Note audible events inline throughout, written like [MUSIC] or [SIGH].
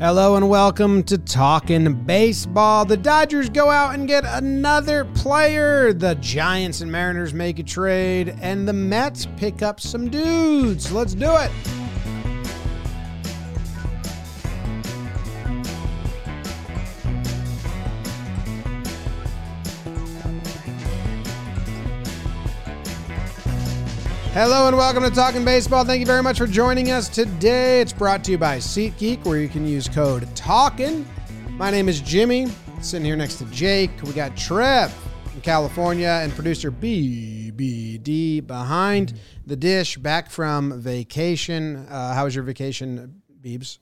Hello and welcome to Talking Baseball. The Dodgers go out and get another player. The Giants and Mariners make a trade, and the Mets pick up some dudes. Let's do it. Hello and welcome to Talking Baseball. Thank you very much for joining us today. It's brought to you by SeatGeek, where you can use code TALKIN. My name is Jimmy, sitting here next to Jake. We got Trev from California and producer BBD behind the dish, back from vacation. Uh, how was your vacation, Beebs?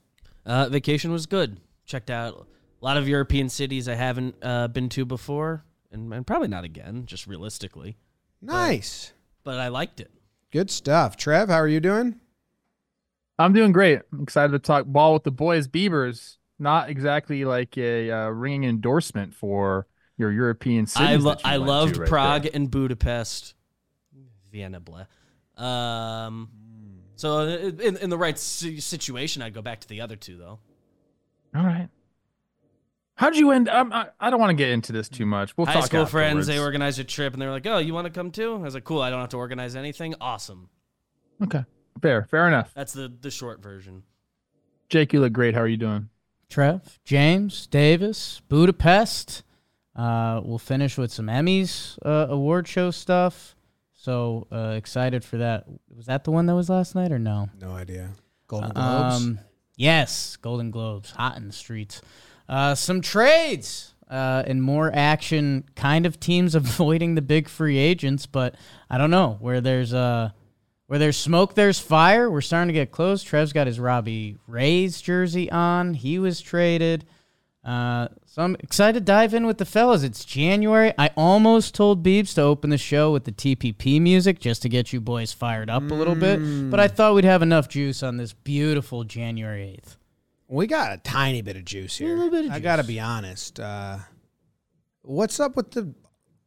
Uh, vacation was good. Checked out a lot of European cities I haven't uh, been to before, and, and probably not again, just realistically. Nice. But I liked it. Good stuff. Trev, how are you doing? I'm doing great. I'm excited to talk ball with the boys. Beavers, not exactly like a uh, ringing endorsement for your European cities. I, lo- I loved right Prague there. and Budapest, Vienna, blah. Um, so in, in the right situation, I'd go back to the other two though. All right. How'd you end? Um, I, I don't want to get into this too much. We'll High talk school friends, they organized a trip, and they were like, "Oh, you want to come too?" I was like, "Cool, I don't have to organize anything. Awesome." Okay, fair, fair enough. That's the the short version. Jake, you look great. How are you doing? Trev, James, Davis, Budapest. Uh, we'll finish with some Emmys uh, award show stuff. So uh, excited for that. Was that the one that was last night or no? No idea. Golden Globes. Um, yes, Golden Globes, hot in the streets. Uh, some trades uh, and more action. Kind of teams [LAUGHS] avoiding the big free agents, but I don't know where there's uh, where there's smoke, there's fire. We're starting to get close. Trev's got his Robbie Ray's jersey on. He was traded. Uh, so I'm excited to dive in with the fellas. It's January. I almost told Beebs to open the show with the TPP music just to get you boys fired up a little bit, but I thought we'd have enough juice on this beautiful January 8th. We got a tiny bit of juice here. little bit of I gotta be honest. Uh, what's up with the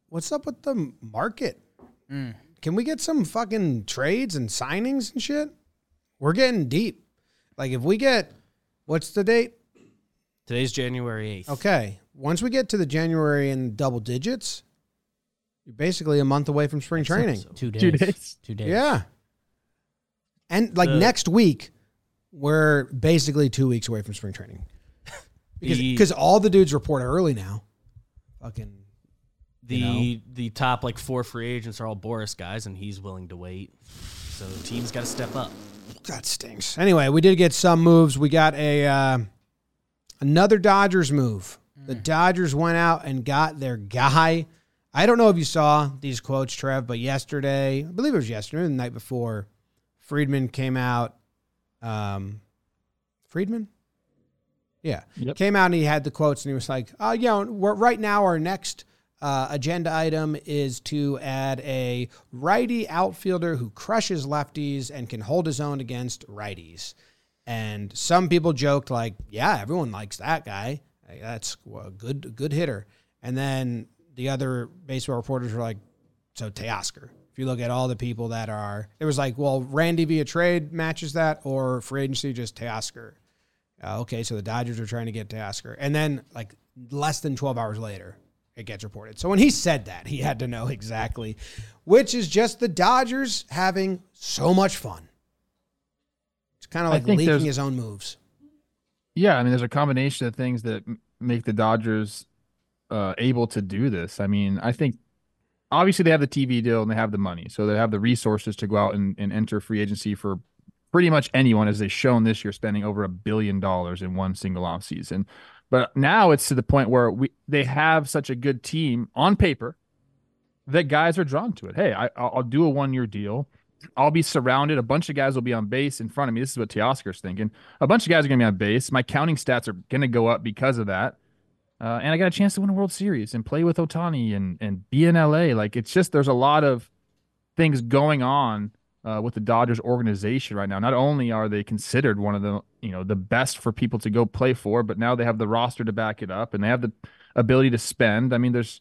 What's up with the market? Mm. Can we get some fucking trades and signings and shit? We're getting deep. Like if we get, what's the date? Today's January eighth. Okay, once we get to the January in double digits, you're basically a month away from spring training. Two days. Two days. Two days. Yeah. And like The- next week, we're basically two weeks away from spring training. [LAUGHS] Because The- because all the dudes report early now. Fucking The you the top like four free agents are all Boris guys, and he's willing to wait. So the team's got to step up. that stinks. Anyway, we did get some moves. We got a uh, another Dodgers move. The Dodgers went out and got their guy. I don't know if you saw these quotes, Trev, but yesterday, I believe it was yesterday, or the night before, Friedman came out. Um, Friedman, yeah, Yep. came out and he had the quotes and he was like, "Oh, yeah, we're, right now our next uh, agenda item is to add a righty outfielder who crushes lefties and can hold his own against righties." And some people joked like, "Yeah, everyone likes that guy. Like, That's a good good hitter." And then the other baseball reporters were like, "So Teoscar." You look at all the people that are, it was like, well, Randy via trade matches that, or free agency just Teoscar. Uh, okay, so the Dodgers are trying to get Teoscar, and then like less than twelve hours later, it gets reported. So when he said that, he had to know exactly, which is just the Dodgers having so much fun. It's kind of like leaking his own moves. Yeah, I mean, there's a combination of things that make the Dodgers uh, able to do this. I mean, I think obviously they have the TV deal and they have the money, so they have the resources to go out and, and enter free agency for pretty much anyone, as they've shown this year, spending over a billion dollars in one single offseason. But now it's to the point where we they have such a good team on paper that guys are drawn to it. Hey, I, I'll I'll do a one year deal. I'll be surrounded. A bunch of guys will be on base in front of me. This is what Teoscar's thinking. A bunch of guys are going to be on base. My counting stats are going to go up because of that. Uh, and I got a chance to win a World Series and play with Ohtani and and be in LA. Like it's just there's a lot of things going on uh, with the Dodgers organization right now. Not only are they considered one of the you know the best for people to go play for, but now they have the roster to back it up and they have the ability to spend. I mean, there's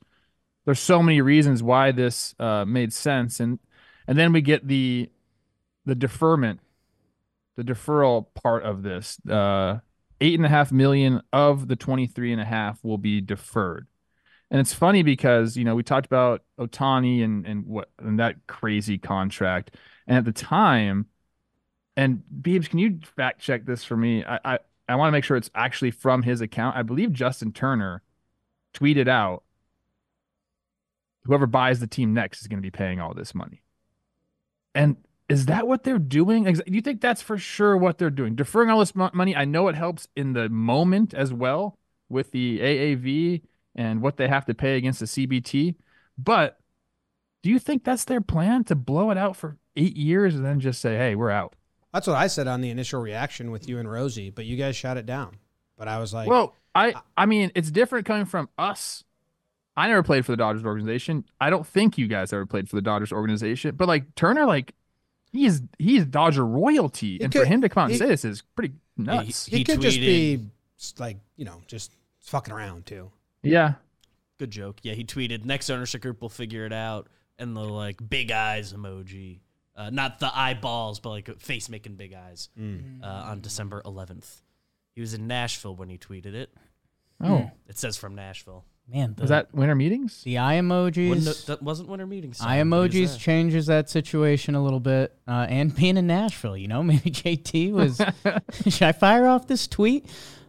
there's so many reasons why this uh, made sense, and and then we get the the deferment, the deferral part of this. Uh, eight and a half million of the 23 and a half will be deferred. And it's funny because, you know, we talked about Ohtani and, and what, and that crazy contract. And at the time, and Beebs, can you fact check this for me? I, I, I want to make sure it's actually from his account. I believe Justin Turner tweeted out whoever buys the team next is going to be paying all this money. And is that what they're doing? Do you think that's for sure what they're doing? Deferring all this money, I know it helps in the moment as well with the AAV and what they have to pay against the CBT. But do you think that's their plan to blow it out for eight years and then just say, hey, we're out? That's what I said on the initial reaction with you and Rosie, but you guys shot it down. But I was like, well, I, I mean, it's different coming from us I never played for the Dodgers organization. I don't think you guys ever played for the Dodgers organization. But like Turner, like he's he's Dodger royalty, and could, for him to come out and say this is pretty nuts. He, he, he could tweeted, just be like you know just fucking around too. Yeah, good joke. Yeah, he tweeted next ownership group will figure it out, and the like big eyes emoji. Uh, not the eyeballs, but like face making big eyes mm. uh, on December 11th. He was in Nashville when he tweeted it. Oh, it says from Nashville. Man, the, was that winter meetings? The eye emojis. that wasn't winter meetings. Eye emojis changes that situation a little bit. Uh, and being in Nashville, you know, [LAUGHS] maybe JT was. [LAUGHS] [LAUGHS] should I fire off this tweet?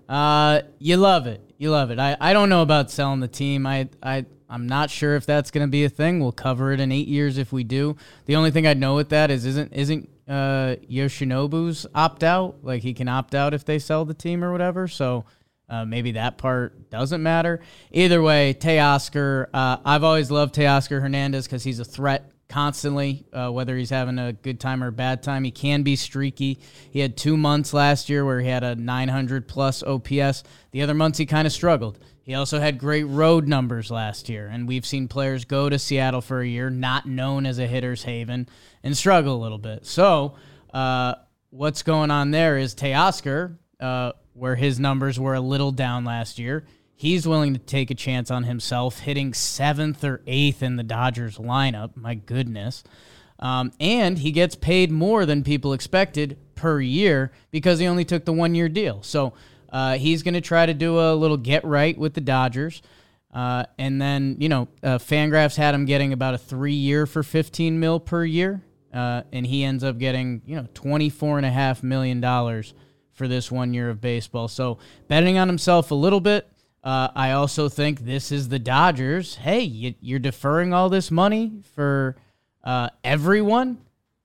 Uh, you love it. You love it. I, I don't know about selling the team. I I I'm not sure if that's going to be a thing. We'll cover it in eight years if we do. The only thing I'd know with that is isn't isn't uh, Yoshinobu's opt out? Like he can opt out if they sell the team or whatever. So uh, maybe that part doesn't matter. Either way, Teoscar, uh, I've always loved Teoscar Hernandez because he's a threat constantly, uh, whether he's having a good time or a bad time. He can be streaky. He had two months last year where he had a 900 plus OPS. The other months he kind of struggled. He also had great road numbers last year, and we've seen players go to Seattle for a year, not known as a hitter's haven, and struggle a little bit. So, uh, what's going on there is Teoscar, uh, where his numbers were a little down last year. He's willing to take a chance on himself, hitting seventh or eighth in the Dodgers lineup. My goodness. Um, and he gets paid more than people expected per year because he only took the one year deal. So uh, he's going to try to do a little get right with the Dodgers. Uh, and then, you know, uh, Fangraphs had him getting about a three year for 15 mil per year. Uh, and he ends up getting, you know, $24.5 million for this one year of baseball. So betting on himself a little bit. Uh, I also think this is the Dodgers. Hey, you, are deferring all this money for uh, everyone.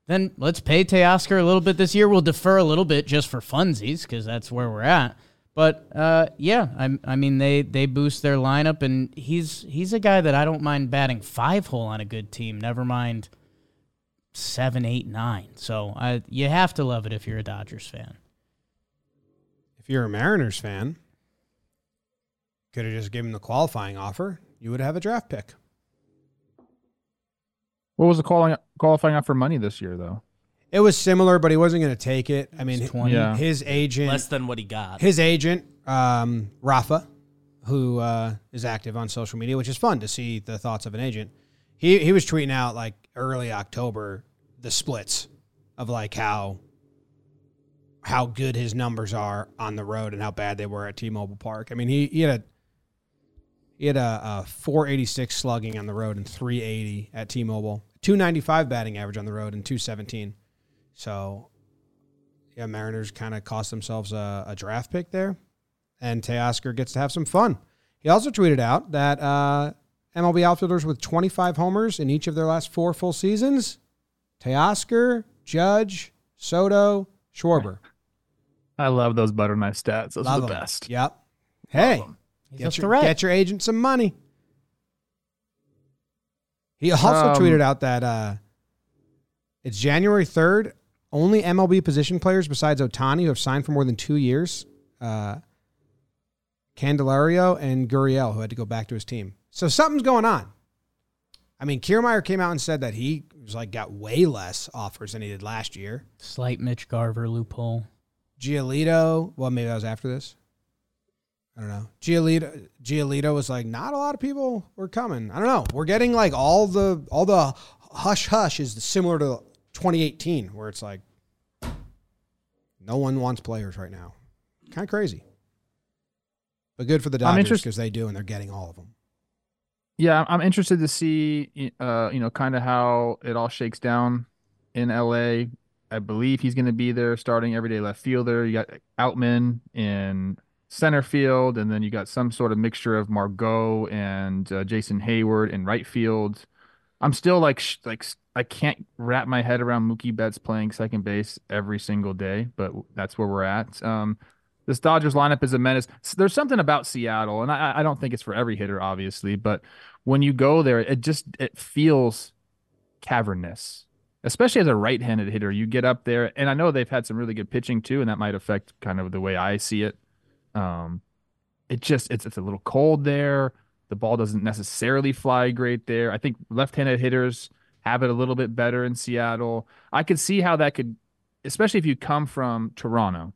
Then let's pay Teoscar a little bit this year. We'll defer a little bit just for funsies because that's where we're at. But uh, yeah, I, I mean they they boost their lineup, and he's he's a guy that I don't mind batting five hole on a good team. Never mind seven, eight, nine. So I, you have to love it if you're a Dodgers fan if you're a Mariners fan, could have just given the qualifying offer. You would have a draft pick. What was the qualifying qualifying offer money this year, though? It was similar, but he wasn't going to take it. I mean, yeah. his agent less than what he got. His agent, um, Rafa, who uh, is active on social media, which is fun to see the thoughts of an agent. He he was tweeting out like early October the splits of like how how good his numbers are on the road and how bad they were at T-Mobile Park. I mean, he, he had a he had a, a 486 slugging on the road and 380 at T-Mobile, 295 batting average on the road and 217. So, yeah, Mariners kind of cost themselves a, a, draft pick there, and Teoscar gets to have some fun. He also tweeted out that uh, MLB outfielders with 25 homers in each of their last four full seasons: Teoscar, Judge, Soto, Schwarber. I love those butter knife stats. Those love are the them. best. Yep. Hey, get your, get your agent some money. He also um, tweeted out that uh, it's January 3rd. Only MLB position players besides Ohtani who have signed for more than two years. Uh, Candelario and Gurriel, who had to go back to his team. So something's going on. I mean, Kiermaier came out and said that he was like got way less offers than he did last year. Slight Mitch Garver loophole. Giolito. Well, maybe that was after this. I don't know. Giolito, Giolito was like, not a lot of people were coming. I don't know. We're getting like all the all the hush hush is similar to 2018, where it's like no one wants players right now. Kind of crazy. But good for the Dodgers interest- because they do, and they're getting all of them. Yeah, I'm- I'm interested to see, uh, you know, kind of how it all shakes down in LA. I believe he's going to be there starting everyday left fielder. You got Outman in center field, and then you got some sort of mixture of Margot and uh, Jason Heyward in right field. I'm still like, like I can't wrap my head around Mookie Betts playing second base every single day, but that's where we're at. Um, this Dodgers lineup is a menace. There's something about Seattle, and I, I don't think it's for every hitter, obviously, but when you go there, it just it feels cavernous, especially as a right-handed hitter. You get up there, and I know they've had some really good pitching too, and that might affect kind of the way I see it. Um, it just it's it's a little cold there. The ball doesn't necessarily fly great there. I think left-handed hitters have it a little bit better in Seattle. I could see how that could, especially if you come from Toronto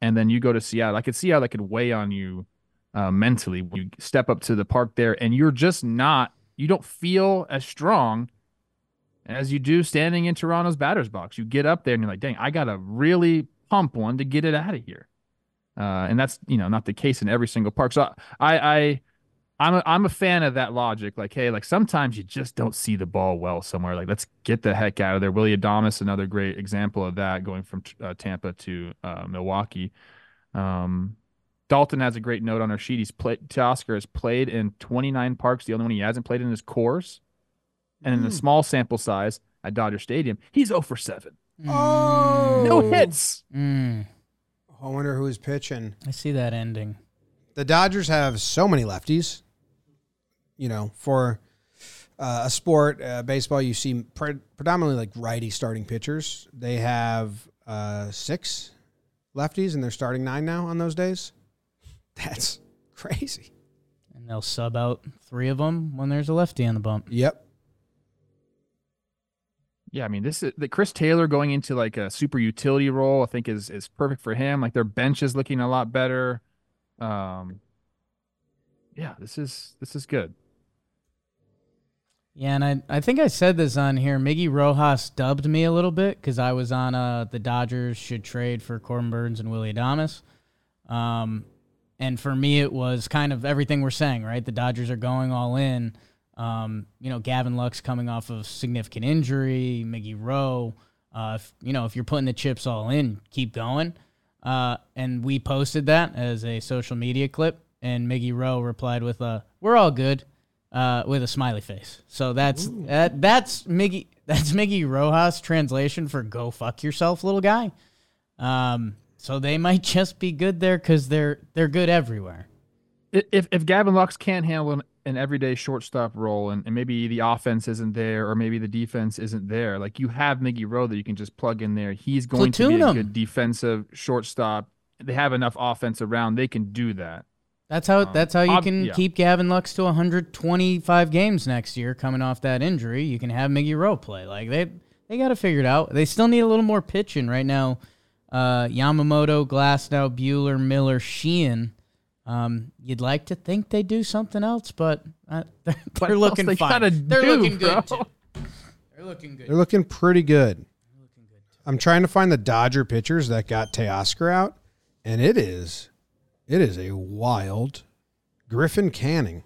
and then you go to Seattle. I could see how that could weigh on you uh, mentally you step up to the park there and you're just not, you don't feel as strong as you do standing in Toronto's batter's box. You get up there and you're like, dang, I got to really pump one to get it out of here. Uh, and that's, you know, not the case in every single park. So I, I, I'm a, I'm a fan of that logic. Like, hey, like sometimes you just don't see the ball well somewhere. Like, let's get the heck out of there. Willy Adames, another great example of that, going from uh, Tampa to uh, Milwaukee. Um, Dalton has a great note on our sheet. He's played. Teoscar has played in 29 parks. The only one he hasn't played in is Coors, and in a small sample size at Dodger Stadium, he's 0 for 7. Oh, No hits. Mm, I wonder who's pitching. I see that ending. The Dodgers have so many lefties. You know, for uh, a sport, uh, baseball, you see pre- predominantly like righty starting pitchers. They have uh, six lefties, and they're starting nine now on those days. That's crazy. And they'll sub out three of them when there's a lefty on the bump. Yep. Yeah, I mean, this is the Chris Taylor going into like a super utility role. I think is is perfect for him. Like their bench is looking a lot better. Um, yeah, this is this is good. Yeah, and I, I think I said this on here. Miggy Rojas dubbed me a little bit because I was on uh, the Dodgers should trade for Corbin Burnes and Willy Adames. Um, and for me, it was kind of everything we're saying, right? The Dodgers are going all in. Um, you know, Gavin Lux coming off of significant injury, Miggy Rowe. Uh, if, you know, if you're putting the chips all in, keep going. Uh, and we posted that as a social media clip, and Miggy Rowe replied with a "We're all good," uh, with a smiley face. So that's that, that's Miggy [LAUGHS] that's Miggy Rojas translation for "Go fuck yourself, little guy." Um, so they might just be good there because they're they're good everywhere. If if Gavin Lux can't handle an, an everyday shortstop role, and, and maybe the offense isn't there, or maybe the defense isn't there, like you have Miggy Rowe that you can just plug in there. He's going to be Platoon a him. good defensive shortstop. They have enough offense around; they can do that. That's how Um, that's how you ob- can yeah. keep Gavin Lux to 125 games next year coming off that injury. You can have Miggy Rowe play. Like they they got to figure it out. They still need a little more pitching right now. Uh, Yamamoto, Glasnow, Buehler, Miller, Sheehan. Um, you'd like to think they do something else, but uh, [LAUGHS] they're, What they're else looking they fine. gotta They're do, looking good too. They're looking good. They're looking pretty good. I'm trying to find the Dodger pitchers that got Teoscar out, and it is, it is a wild Griffin Canning,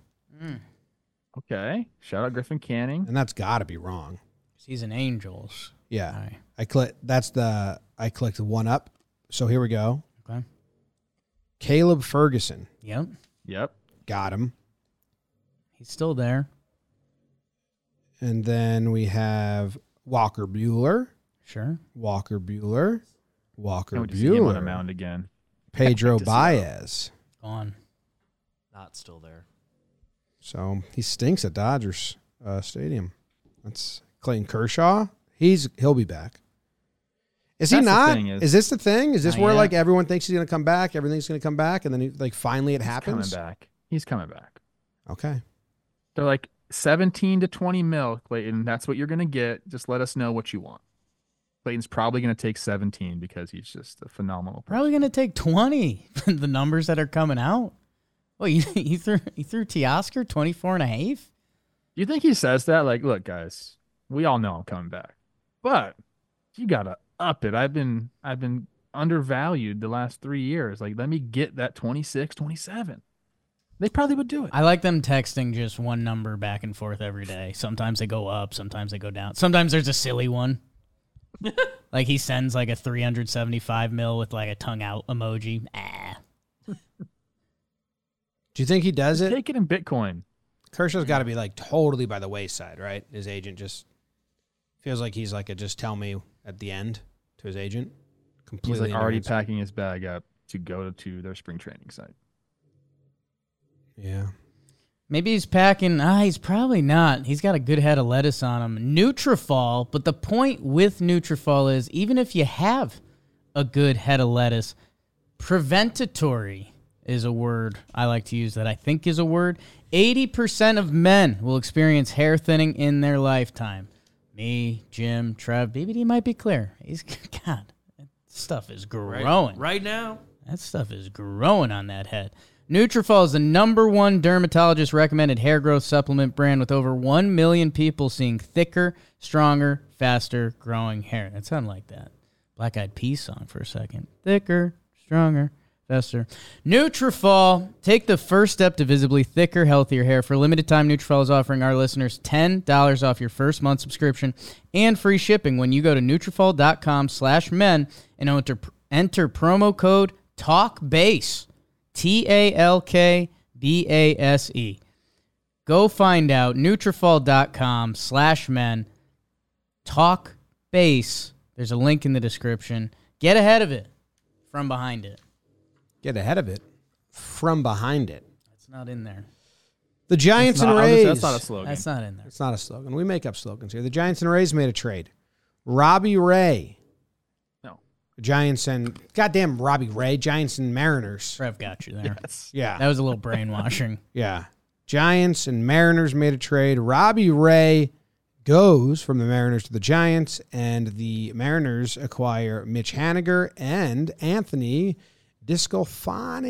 Okay, shout out Griffin Canning. and that's got to be wrong. He's an Angels. Yeah, All right. I click. That's the I clicked one up. So here we go. Okay. Caleb Ferguson Yep. Yep. got him, He's still there. and then we have Walker Buehler, Sure. Walker Buehler, Walker Can't wait to see him on a Buehler, mound again. [LAUGHS] Pedro to see that. Baez. Gone. Not still there. So he stinks at Dodgers uh, Stadium. That's Clayton Kershaw. He's he'll be back. Is he That's the not? thing is- is, this the thing? Is this where yet. like everyone thinks he's gonna come back? Everything's gonna come back, and then he, like finally it He's happens. coming back. He's coming back. Okay. They're like 17 to 20 mil, Clayton. That's what you're going to get. Just let us know what you want. Clayton's probably going to take 17 because he's just a phenomenal person. Probably gonna take twenty. [LAUGHS] the numbers that are coming out. Well, you, [LAUGHS] you threw you threw Teoscar 24 and a half? Do you think he says that? Like, look, guys, we all know I'm coming back, but you got to up it. I've been, I've been undervalued the last three years. Like, let me get that 26, 27. They probably would do it. I like them texting just one number back and forth every day. Sometimes they go up, sometimes they go down. Sometimes there's a silly one. [LAUGHS] like he sends like a 375 mil with like a tongue out emoji. Ah. Do you think he does it? Take it in Bitcoin. Kershaw's got to be like totally by the wayside, right? His agent just feels like he's like a just tell me at the end to his agent. He's like already ignorant. packing his bag up to go to their spring training site. Yeah. Maybe he's packing. Ah, he's probably not. He's got a good head of lettuce on him. Nutrafol, but the point with Nutrafol is even if you have a good head of lettuce, preventatory is a word I like to use that I think is a word. 80% of men will experience hair thinning in their lifetime. Me, Jim, Trev, BBD might be clear. He's [LAUGHS] God, that stuff is Right, growing. right now. That stuff is growing on that head. Nutrafol is the number one dermatologist recommended hair growth supplement brand with over 1 million people seeing thicker, stronger, faster growing hair. That sounded like that Black Eyed Peas song for a second. Thicker, stronger, faster. Nutrafol, take the first step to visibly thicker, healthier hair. For limited time, Nutrafol is offering our listeners $10 off your first month subscription and free shipping when you go to Nutrafol.com slash men and enter, enter promo code TALKBASE. T A L K B A S E. Go find out Nutrafol.com slash men. Talk base. There's a link in the description. Get ahead of it from behind it. Get ahead of it from behind it. It's not in there. The Giants That's and not, I was gonna Rays. that's not a slogan. That's not in there. It's not a slogan. We make up slogans here. The Giants and Rays made a trade. Robbie Ray. No. Giants and goddamn Robbie Ray. Giants and Mariners. Trev got you there. Yes. Yeah. That was a little brainwashing. [LAUGHS] Yeah. Giants and Mariners made a trade. Robbie Ray goes from the Mariners to the Giants, and the Mariners acquire Mitch Haniger and Anthony DeSclafani.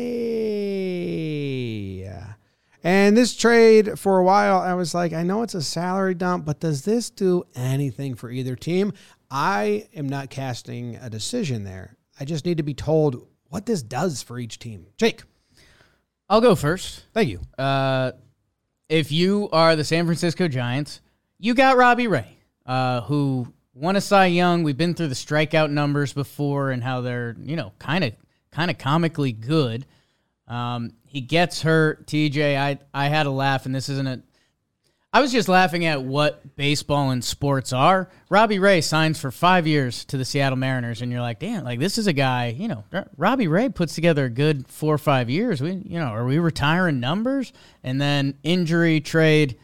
And this trade, for a while, I was like, I know it's a salary dump, but does this do anything for either team? I am not casting a decision there. I just need to be told what this does for each team. Jake, I'll go first. thank you. Uh, if you are the San Francisco Giants, you got Robbie Ray, uh, who won a Cy Young. We've been through the strikeout numbers before and how they're you know kind of kind of comically good. Um, he gets hurt. TJ, I I had a laugh, and this isn't a. I was just laughing at what baseball and sports are. Robbie Ray signs for five years to the Seattle Mariners, and you're like, damn, like this is a guy. You know, Robbie Ray puts together a good four or five years. We, you know, are we retiring numbers? And then injury trade,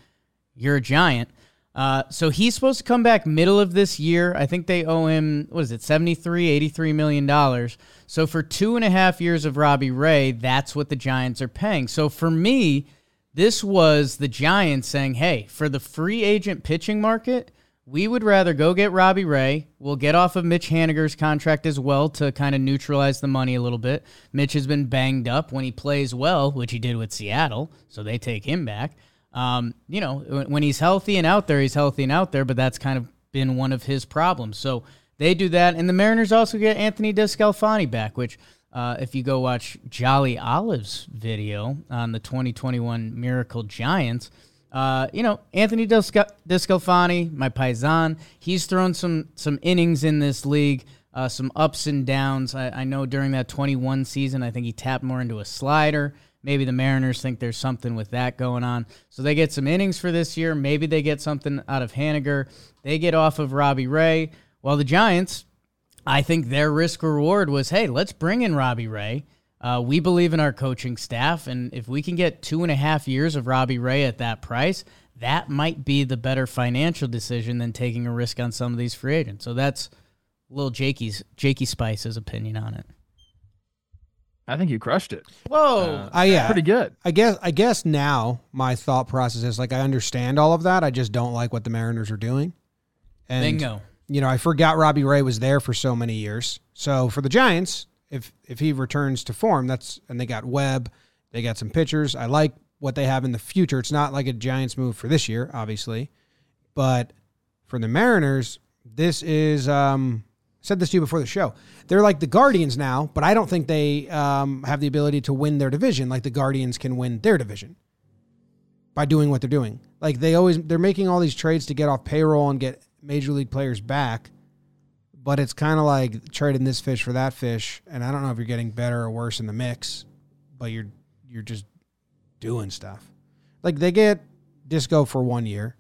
you're a giant. Uh, so he's supposed to come back middle of this year. I think they owe him, what is it, 73, 83 million dollars. So for two and a half years of Robbie Ray, that's what the Giants are paying. So for me, this was the Giants saying, hey, for the free agent pitching market, we would rather go get Robbie Ray. We'll get off of Mitch Haniger's contract as well to kind of neutralize the money a little bit. Mitch has been banged up when he plays well, which he did with Seattle, so they take him back. Um, you know, when he's healthy and out there, he's healthy and out there, but that's kind of been one of his problems. So they do that. And the Mariners also get Anthony DeSclafani back, which, uh, if you go watch Jolly Olive's video on the 2021 Miracle Giants, uh, you know, Anthony Descal- DeSclafani, my paisan, he's thrown some some innings in this league, uh, some ups and downs. I, I know during that 21 season, I think he tapped more into a slider. Maybe the Mariners think there's something with that going on. So they get some innings for this year. Maybe they get something out of Haniger. They get off of Robbie Ray. While the Giants, I think their risk reward was hey, let's bring in Robbie Ray. Uh, we believe in our coaching staff. And if we can get two and a half years of Robbie Ray at that price, that might be the better financial decision than taking a risk on some of these free agents. So that's little Jakey's Jakey Spice's opinion on it. I think you crushed it. Whoa. Uh, yeah, Pretty good. I guess I guess now my thought process is like I understand all of that. I just don't like what the Mariners are doing. And Bingo. you know, I forgot Robbie Ray was there for so many years. So for the Giants, if if he returns to form, that's and they got Webb, they got some pitchers. I like what they have in the future. It's not like a Giants move for this year, obviously, but for the Mariners, this is um said this to you before the show. They're like the Guardians now, but I don't think they um, have the ability to win their division like the Guardians can win their division by doing what they're doing. Like they always they're making all these trades to get off payroll and get major league players back, but it's kind of like trading this fish for that fish, and I don't know if you're getting better or worse in the mix, but you're you're just doing stuff. Like they get Disco for one year,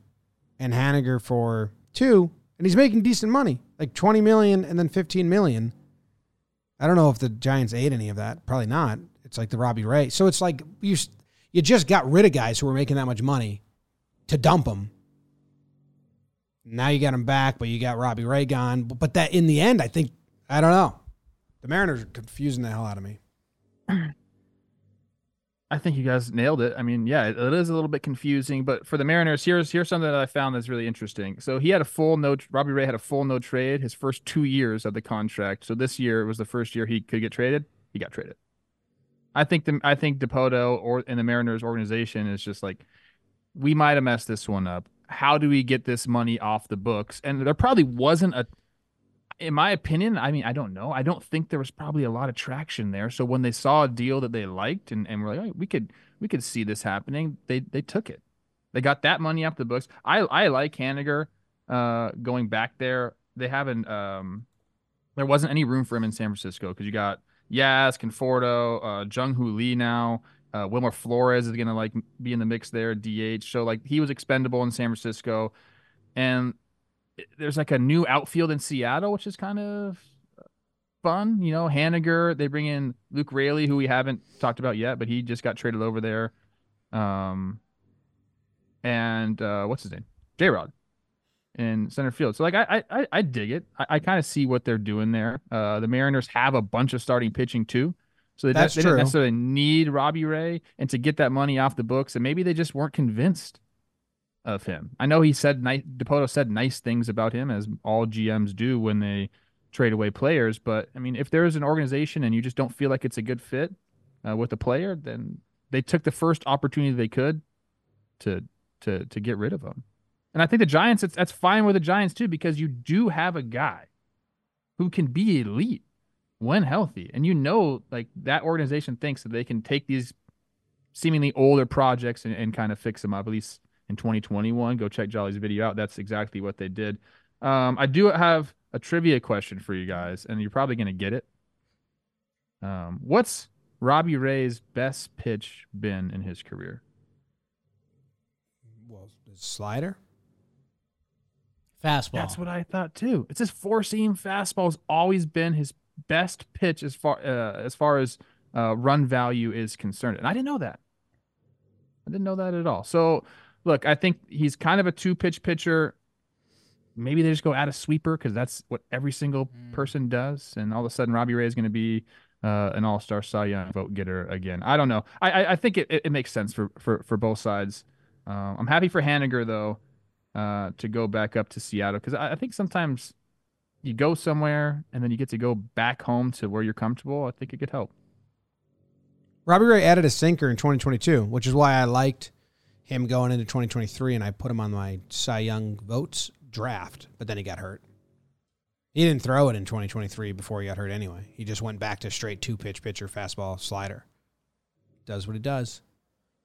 and Haniger for two, and he's making decent money, like twenty million and then fifteen million. I don't know if the Giants ate any of that. Probably not. It's like the Robbie Ray. So it's like you you just got rid of guys who were making that much money to dump them. Now you got him back, but you got Robbie Ray gone. But that in the end, I think I don't know. The Mariners are confusing the hell out of me. [CLEARS THROAT] I think you guys nailed it. I mean, yeah, it, it is a little bit confusing, but for the Mariners, here's here's something that I found that's really interesting. So he had a full no. Robbie Ray had a full no trade his first two years of the contract. So this year was the first year he could get traded. He got traded. I think the I think Dipoto or in the Mariners organization is just like, we might have messed this one up. How do we get this money off the books? And there probably wasn't a in my opinion, I mean, I don't know. I don't think there was probably a lot of traction there. So when they saw a deal that they liked and, and were like, oh, we could we could see this happening, they they took it. They got that money off the books. I I like Haniger uh, going back there. They haven't um there wasn't any room for him in San Francisco because you got Yaz, Conforto, uh, Jung Hoo Lee now. Uh, Wilmer Flores is gonna like be in the mix there, DH. So like he was expendable in San Francisco, and there's like a new outfield in Seattle, which is kind of fun. You know, Haniger. They bring in Luke Raley, who we haven't talked about yet, but he just got traded over there. Um, and uh, what's his name? J Rod in center field. So like I I I dig it. I, I kind of see what they're doing there. Uh, the Mariners have a bunch of starting pitching too. So they, That's they true. didn't necessarily need Robbie Ray and to get that money off the books, and maybe they just weren't convinced of him. I know he said nice. Dipoto said nice things about him, as all GMs do when they trade away players. But I mean, if there is an organization and you just don't feel like it's a good fit uh, with the player, then they took the first opportunity they could to to to get rid of him. And I think the Giants, it's, that's fine with the Giants too, because you do have a guy who can be elite when healthy, and you know, like that organization thinks that they can take these seemingly older projects and, and kind of fix them up. At least in 2021. Go check Jolly's video out. That's exactly what they did. Um, I do have a trivia question for you guys, and you're probably going to get it. Um, what's Robbie Ray's best pitch been in his career? Well, slider. Fastball. That's what I thought too. It's his four seam fastball has always been his best pitch as far uh, as far as uh, run value is concerned, and I didn't know that. I didn't know that at all. So look, I think he's kind of a two pitch pitcher. Maybe they just go add a sweeper because that's what every single Mm. person does, and all of a sudden Robbie Ray is going to be uh, an All Star Cy Young vote getter again. I don't know. I I, I think it, it, it makes sense for for for both sides. Uh, I'm happy for Haniger though uh, to go back up to Seattle because I, I think sometimes you go somewhere and then you get to go back home to where you're comfortable. I think it could help. Robbie Ray added a sinker in 2022, which is why I liked him going into 2023, and I put him on my Cy Young votes draft. But then he got hurt. He didn't throw it in 2023 before he got hurt anyway. He just went back to straight two pitch pitcher, fastball, slider. Does what he does.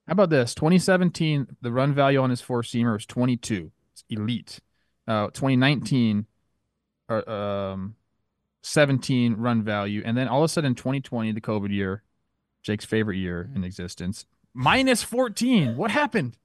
How about this? 2017, the run value on his four seamer was 22. It's elite. Uh, 2019, uh, um, 17 run value, and then all of a sudden, 2020, the COVID year, Jake's favorite year in existence, minus 14. What happened?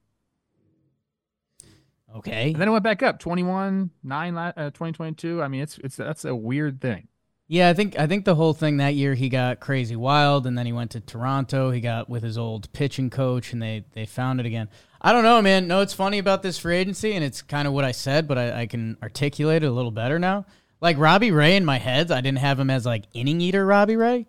Okay. And then it went back up 21, 9, la- uh, 2022. I mean, it's it's that's a weird thing. Yeah, I think I think the whole thing that year he got crazy wild, and then he went to Toronto. He got with his old pitching coach, and they they found it again. I don't know, man. No, it's funny about this free agency, and it's kind of what I said, but I, I can articulate it a little better now. Like Robbie Ray in my head, I didn't have him as like inning eater Robbie Ray.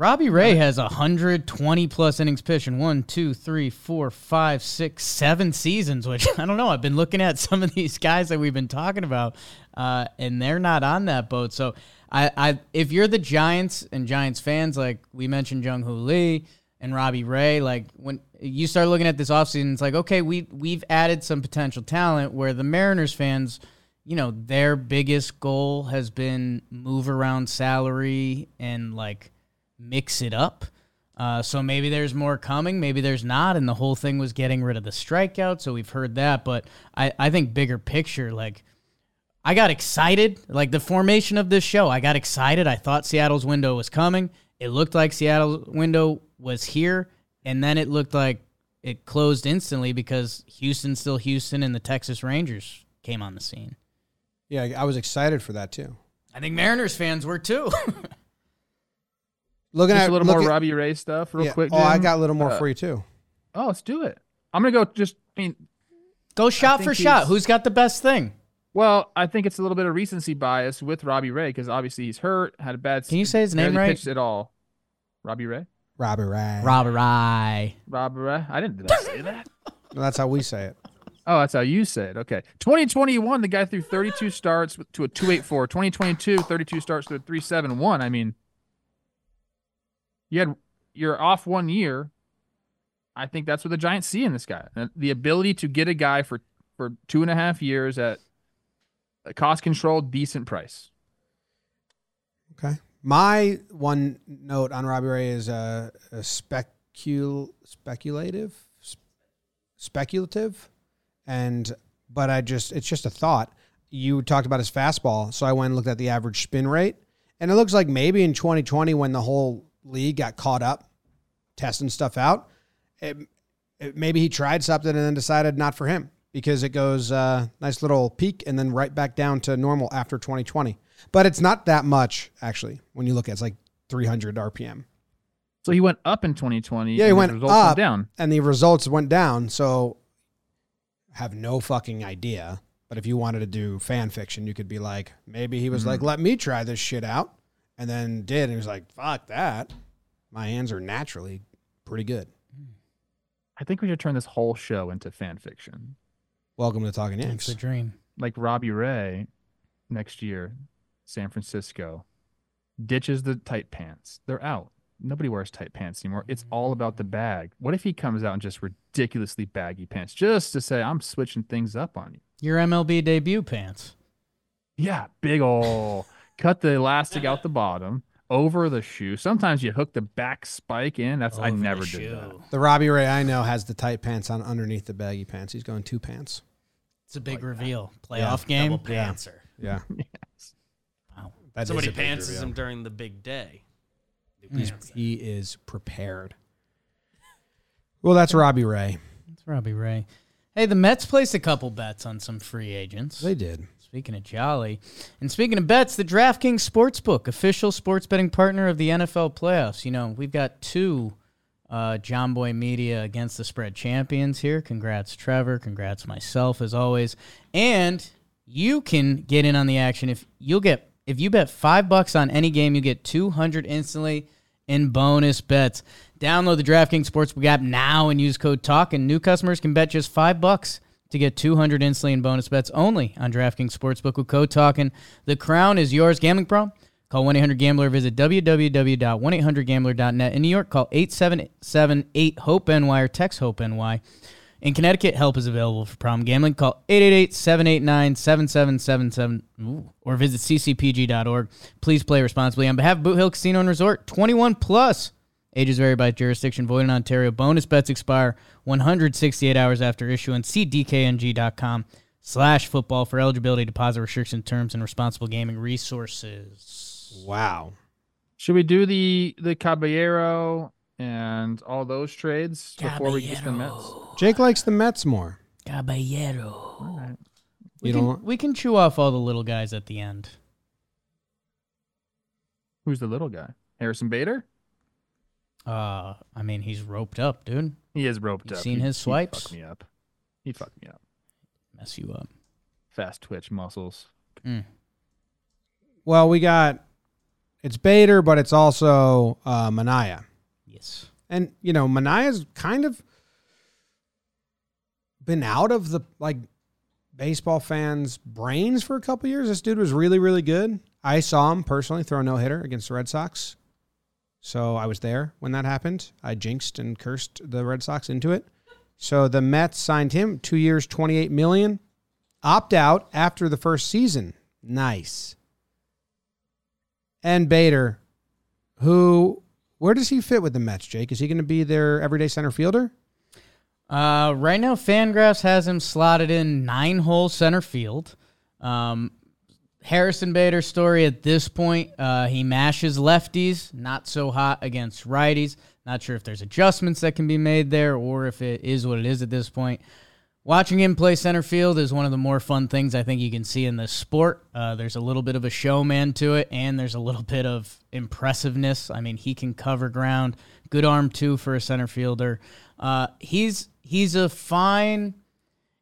Robbie Ray has 120 plus innings pitched in one, two, three, four, five, six, seven seasons, which [LAUGHS] I don't know. I've been looking at some of these guys that we've been talking about, uh, and they're not on that boat. So I, I, if you're the Giants and Giants fans, like we mentioned Jung Hoo Lee and Robbie Ray, like when you start looking at this offseason, it's like, okay, we we've added some potential talent where the Mariners fans, you know, their biggest goal has been move around salary and like mix it up. Uh, so maybe there's more coming, maybe there's not. And the whole thing was getting rid of the strikeout. So we've heard that. But I, I think bigger picture, like, I got excited. Like the formation of this show, I got excited. I thought Seattle's window was coming. It looked like Seattle's window was here. And then it looked like it closed instantly because Houston's still Houston and the Texas Rangers came on the scene. Yeah, I was excited for that too. I think Mariners fans were too. [LAUGHS] Looking Just at a little more at- Robbie Ray stuff, real yeah. quick. Oh, I got a little more Uh, for you too. Oh, let's do it. I'm gonna go. Just I mean, Go shot for shot. Who's got the best thing? well, I think it's a little bit of recency bias with Robbie Ray because obviously he's hurt, had a bad. Can you say his name right? Pitched at all. Robbie Ray. Robbie Ray. Robert Rye. Robbie Ray. I didn't. Did I say that? Well, [LAUGHS] [LAUGHS] that's how we say it. Oh, that's how you say it. Okay. 2021, the guy threw 32 starts to a 284. 2022, 32 starts to a 371. I mean, you had you're off one year. I think that's what the Giants see in this guy. The ability to get a guy for for two and a half years at a cost controlled, decent price. Okay. My one note on Robbie Ray is uh, a specul speculative, sp- speculative, and but I just it's just a thought. You talked about his fastball, so I went and looked at the average spin rate, and it looks like maybe in 2020 when the whole league got caught up testing stuff out, it, it, maybe he tried something and then decided not for him because it goes uh, nice little peak and then right back down to normal after 2020. But it's not that much actually when you look at it. it's like 300 RPM. So he went up in 2020. Yeah, he went results went up. down. and the results went down. So have no fucking idea. But if you wanted to do fan fiction, you could be like, maybe he was like, let me try this shit out. And then did. And he was like, fuck that. My hands are naturally pretty good. I think we should turn this whole show into fan fiction. Welcome to Talking It's Yanks. the dream. like Robbie Ray next year, San Francisco ditches the tight pants. They're out. Nobody wears tight pants anymore. It's mm-hmm. all about the bag. What if he comes out in just ridiculously baggy pants just to say, I'm switching things up on you? Your MLB debut pants. Yeah, big ol' cut the elastic out the bottom over the shoe. Sometimes you hook the back spike in. That's I oh, Over the never shoe. did that. The Robbie Ray I know has the tight pants on underneath the baggy pants. He's going two pants. It's a big reveal. Yeah. Playoff game. Double pantser. Yeah. [LAUGHS] Wow. That is Somebody a big pantses reveal. him during the big day. Hmm. He's, he is prepared. Well, that's Robbie Ray. It's Robbie Ray. Hey, the Mets placed a couple bets on some free agents. They did. Speaking of Jolly, and speaking of bets, the DraftKings Sportsbook, official sports betting partner of the NFL playoffs. You know, we've got two uh, John Boy Media against the spread champions here. Congrats, Trevor. Congrats, myself, as always. And you can get in on the action if you'll get if you bet five bucks on any game, you get two hundred instantly in bonus bets. Download the DraftKings Sportsbook app now and use code TALK, and new customers can bet just five bucks to get 200 instantly in bonus bets only on DraftKings Sportsbook with code TALKING. The crown is yours. Gambling problem? Call 1-800-GAMBLER. Or visit www.1800gambler.net. In New York, call 877-8-HOPE-NY or text HOPE-NY. In Connecticut, help is available for problem gambling. Call 888-789-7777 ooh, or visit ccpg.org. Please play responsibly. On behalf of Boot Hill Casino and Resort, 21 plus. Ages vary by jurisdiction. Void in Ontario. Bonus bets expire 168 hours after issuance. See dkng.com slash football for eligibility, deposit restriction terms, and responsible gaming resources. Wow. Should we do the the Caballero and all those trades before we get the Mets? Jake likes the Mets more. Caballero. We, You can, don't- we can chew off all the little guys at the end. Who's the little guy? Harrison Bader? Uh, I mean, he's roped up, dude. He is roped You up. seen He- his swipes? fuck me up. He fucked me up. Mess you up. Fast twitch muscles. Mm. Well, we got it's Bader, but it's also uh, Manaea. Yes. And you know, Manaea's kind of been out of the like baseball fans' brains for a couple years. This dude was really, really good. I saw him personally throw a no hitter against the Red Sox. So I was there when that happened. I jinxed and cursed the Red Sox into it. So the Mets signed him two years, twenty eight million. opt out after the first season. Nice. And Bader, who, where does he fit with the Mets, Jake? Is he going to be their everyday center fielder? Uh, right now, Fangraphs has him slotted in nine hole center field. Um, Harrison Bader story at this point, uh, he mashes lefties, not so hot against righties. Not sure if there's adjustments that can be made there or if it is what it is at this point. Watching him play center field is one of the more fun things I think you can see in this sport. Uh, there's a little bit of a showman to it, and there's a little [LAUGHS] bit of impressiveness. I mean, he can cover ground. Good arm too for a center fielder. Uh, he's he's a fine.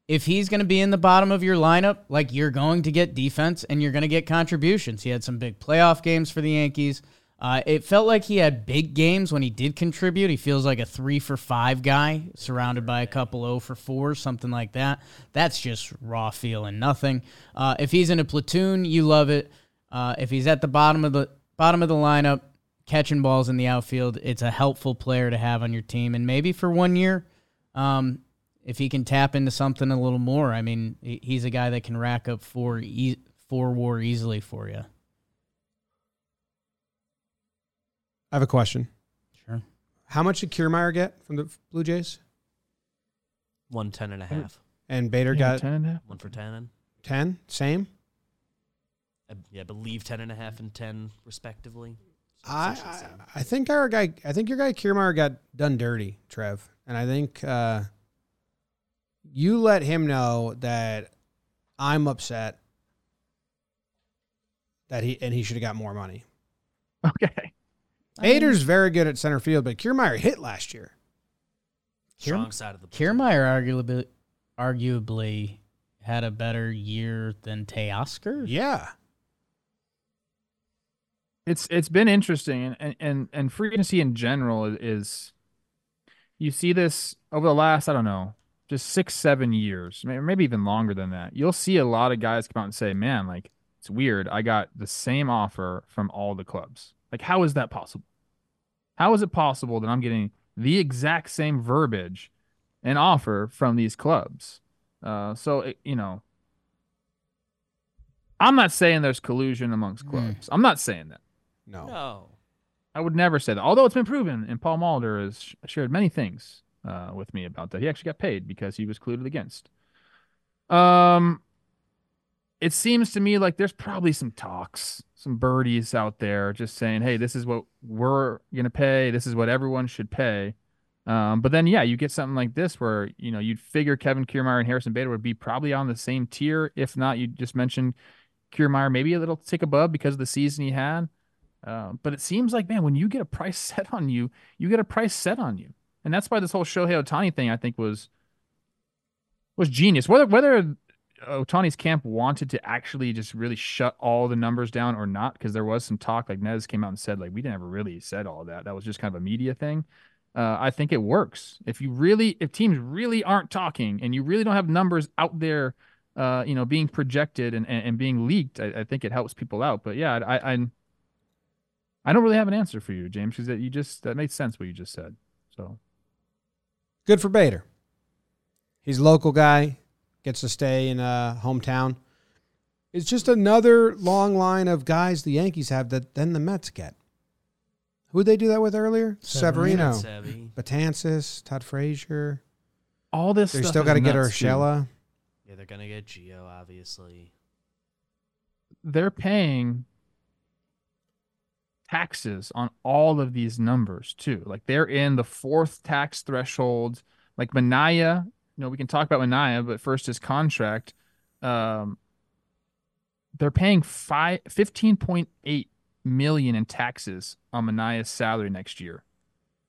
If he's going to be in the bottom of your lineup, like you're going to get defense and you're going to get contributions. He had some big playoff games for the Yankees. Uh, it felt like he had big games when he did contribute. He feels like a three for five guy, surrounded by a couple O for four, something like that. That's just raw feel and nothing. Uh, if he's in a platoon, you love it. Uh, if he's at the bottom of the bottom of the lineup, catching balls in the outfield, it's a helpful player to have on your team. And maybe for one year, um, if he can tap into something a little more, I mean, he's a guy that can rack up four e- four WAR easily for you. I have a question. Sure. How much did Kiermaier get from the Blue Jays? One ten and a half. And Bader Yeah, got 10 and a half. One for ten. 10? Same? I, yeah, I believe ten and a half and ten respectively. So I, I. I think our guy I think your guy Kiermaier got done dirty, Trev. And I think uh, you let him know that I'm upset that he and he should have got more money. Okay. Bader's very good at center field, but Kiermaier hit last year. strong side of the platoon. Kiermaier arguably, arguably had a better year than Teoscar. Yeah. it's it's been interesting and and and, and free agency in general is, is you see this over the last i don't know just six seven years maybe even longer than that you'll see a lot of guys come out and say man like it's weird i got the same offer from all the clubs like how is that possible how is it possible that i'm getting the exact same verbiage and offer from these clubs uh so it, you know i'm not saying there's collusion amongst Mm. clubs i'm not saying that No. No. I would never say that. Although it's been proven, and Paul Mulder has shared many things uh, with me about that. He actually got paid because he was colluded against. Um, it seems to me like there's probably some talks, some birdies out there just saying, "Hey, this is what we're gonna pay. This is what everyone should pay." Um, but then, yeah, you get something like this where you know you'd figure Kevin Kiermaier and Harrison Bader would be probably on the same tier. If not, you just mentioned Kiermaier maybe a little tick above because of the season he had. Um, but it seems like, man, when you get a price [LAUGHS] set on you, you get a price set on you, and that's why this whole Shohei Ohtani thing I think was was genius. Whether whether Ohtani's camp wanted to actually just really shut all the numbers down or not, because there was some talk. Like Nez came out and said, like we never really said all that. That was just kind of a media thing. Uh, I think it works. If you really, if teams really aren't talking, and you really don't have numbers out there, uh, you know, being projected and and, and being leaked, I, I think it helps people out. But yeah, I, I I don't really have an answer for you, James, because that you just that makes sense what you just said. So Good for Bader. He's a local guy, gets to stay in a hometown. It's just another long line of guys the Yankees have that then the Mets get. Who did they do that with earlier? Severino. Severino, Savvy. Betances, Todd Frazier. all this They stuff still is got to get nuts. Urshela. Yeah, they're gonna get Geo, obviously. They're paying taxes on all of these numbers too. Like they're in the fourth tax threshold. Like Manaea, you know, we can talk about Manaea, but first his contract. Um, they're paying five fifteen point eight million in taxes on Manaea's salary next year.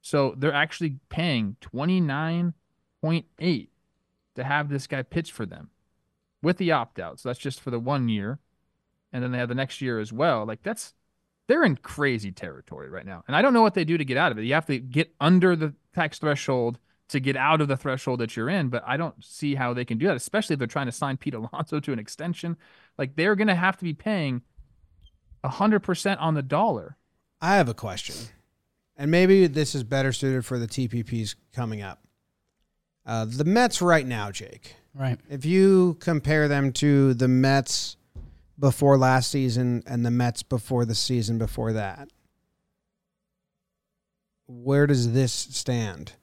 So they're actually paying 29.8 to have this guy pitch for them with the opt out. So that's just for the one year. And then they have the next year as well. Like that's they're in crazy territory right now. And I don't know what they do to get out of it. You have to get under the tax threshold to get out of the threshold that you're in, but I don't see how they can do that, especially if they're trying to sign Pete Alonso to an extension. Like they're going to have to be paying 100% on the dollar. I have a question, and maybe this is better suited for the TPPs coming up. Uh, the Mets right now, Jake. Right. If you compare them to the Mets before last season and the Mets before the season before that, where does this stand?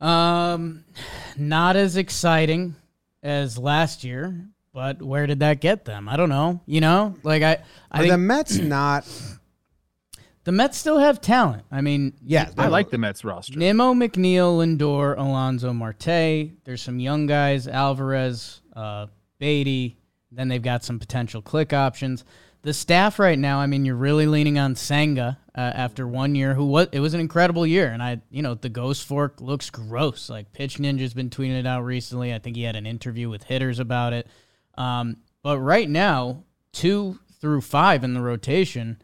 Um, not as exciting as last year, but where did that get them? I don't know. You know, like I, I Are think the Mets [CLEARS THROAT] not? the Mets still have talent. I mean, Yeah, I like the Mets roster. Nimmo, McNeil, Lindor, Alonso Marte. There's some young guys, Alvarez, uh, Baty. Then they've got some potential click options. The staff right now, I mean, you're really leaning on Senga uh, after one year. Who was it was an incredible year, and I, you know, the Ghost Fork looks gross. Like Pitch Ninja's been tweeting it out recently. I think he had an interview with hitters about it. Um, but right now, two through five in the rotation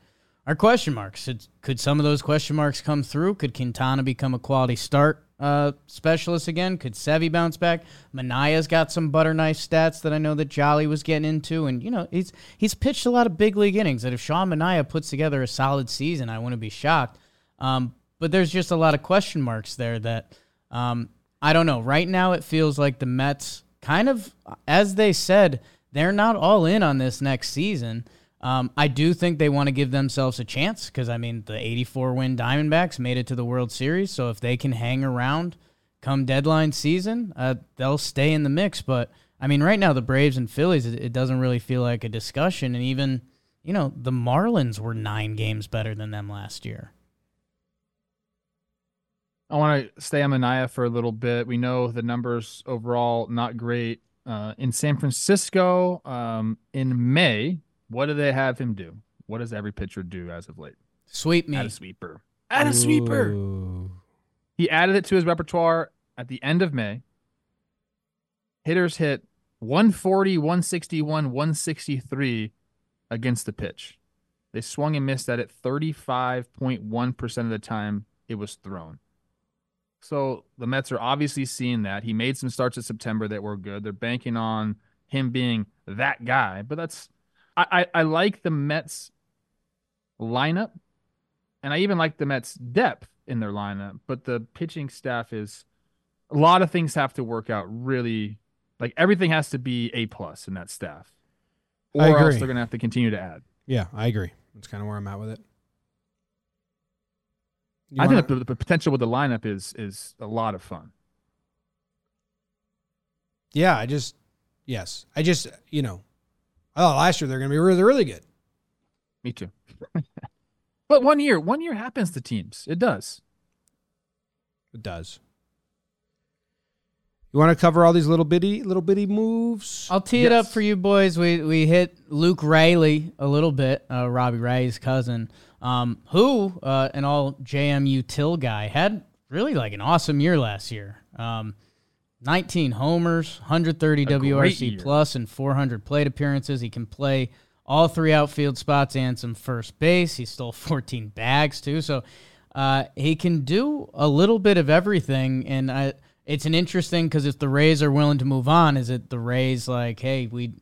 are question marks. Could some of those question marks come through? Could Quintana become a quality start uh, specialist again? Could Sevy bounce back? Manaea's got some butter knife stats that I know that Jolly was getting into, and you know he's he's pitched a lot of big league innings. That if Sean Manaea puts together a solid season, I wouldn't be shocked. Um, but there's just a lot of question marks there that um, I don't know. Right now, it feels like the Mets kind of, as they said, they're not all in on this next season. Um, I do think they want to give themselves a chance because I mean the 84 win Diamondbacks made it to the World Series, so if they can hang around come deadline season, uh, they'll stay in the mix. But I mean, right now the Braves and Phillies, it, it doesn't really feel like a discussion, and even you know the Marlins were nine games better than them last year. I want to stay on Manaea for a little bit. We know the numbers overall not great. Uh, in San Francisco, um, in May, what do they have him do? What does every pitcher do as of late? Sweep me. Add a sweeper. Add a sweeper. He added it to his repertoire at the end of May. Hitters hit 140, 161, 163 against the pitch. They swung and missed at it 35.1% of the time it was thrown. So the Mets are obviously seeing that. He made some starts in September that were good. They're banking on him being that guy. But that's I, I, I like the Mets lineup, and I even like the Mets depth in their lineup. But the pitching staff is a lot of things have to work out really. Like everything has to be a plus in that staff, or I else they're gonna have to continue to add. Yeah, I agree. That's kind of where I'm at with it. You I wanna- think the, the potential with the lineup is is a lot of fun. Yeah, I just yes, I just you know, oh, last year they're going to be really really good. Me too. [LAUGHS] but one year, one year happens to teams. It does. It does. You want to cover all these little bitty little bitty moves? I'll tee it up for you boys. We we hit Luke Raley a little bit, uh, Robbie Ray's cousin, um, who uh, an all JMU Till guy had really like an awesome year last year. Um, 19 homers, 130 great WRC plus, and 400 plate appearances. He can play all three outfield spots and some first base. He stole [LAUGHS] 14 bags too, so uh, he can do a little bit of everything. And I, it's an interesting because if the Rays are willing to move on, is it the Rays like, hey, we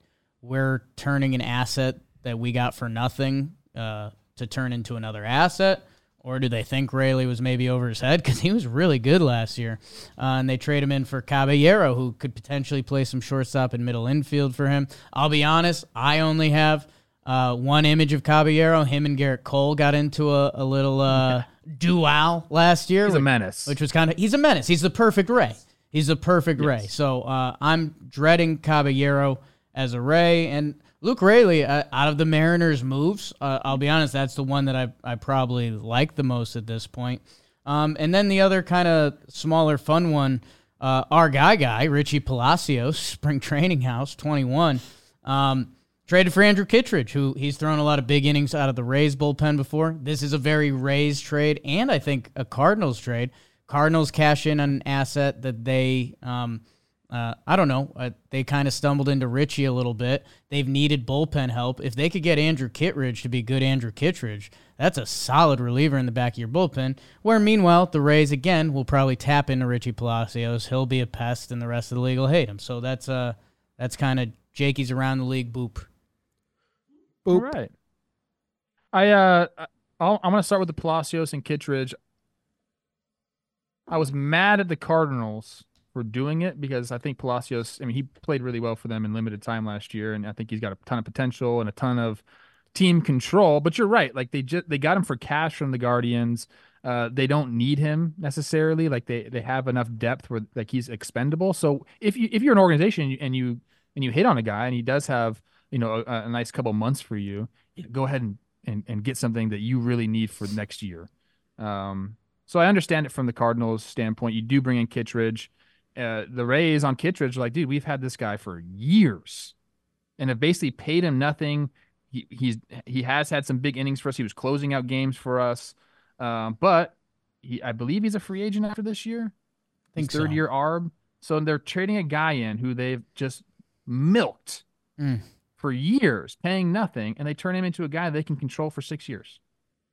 we're turning an asset that we got for nothing uh, to turn into another asset? Or do they think Raley was maybe over his head because he was really good last year, uh, and they trade him in for Caballero, who could potentially play some shortstop and middle infield for him. I'll be honest, I only have uh, one image of Caballero. Him and Gerrit Cole got into a, a little uh, duel last year, He's a menace. which was kind of he's a menace. He's the perfect Ray. He's the perfect Ray. So uh, I'm dreading Caballero as a Ray and Luke Raley. Uh, out of the Mariners' moves, uh, I'll be honest, that's the one that I I probably like the most at this point. Um, and then the other kind of smaller fun one, uh, our guy guy Richie Palacios, [LAUGHS] Spring Training House, 21. Um, Traded for Andrew Kittredge, who he's thrown a lot of big innings out of the Rays bullpen before. This is a very Rays trade, and I think a Cardinals trade. Cardinals cash in on an asset that they, um, uh, I don't know, uh, they kind of stumbled into Richie a little bit. They've needed bullpen help. If they could get Andrew Kittredge to be good Andrew Kittredge, that's a solid reliever in the back of your bullpen. Where meanwhile, the Rays again will probably tap into Richie Palacios. He'll be a pest, and the rest of the league will hate him. So that's uh, that's kind of Jakey's around the league boop. All right. I uh, I'll, I'm gonna start with the Palacios and Kittredge. I was mad at the Cardinals for doing it because I think Palacios. I mean, he played really well for them in limited time last year, and I think he's got a ton of potential and a ton of team control. But you're right; like they just they got him for cash from the Guardians. Uh, they don't need him necessarily. Like they they have enough depth where like he's expendable. So if you if you're an organization and you and you, and you hit on a guy and he does have you know a, a nice couple months for you, go ahead and, and and get something that you really need for next year. Um, so I understand it from the Cardinals' standpoint. You do bring in Kittredge. Uh, the Rays on Kittredge, like, dude, we've had this guy for years, and have basically paid him nothing. He he's he has had some big innings for us. He was closing out games for us. Um, but he, I believe he's a free agent after this year. think third so. year ARB. So they're trading a guy in who they've just milked Mm. for years, paying nothing, and they turn him into a guy they can control for six years.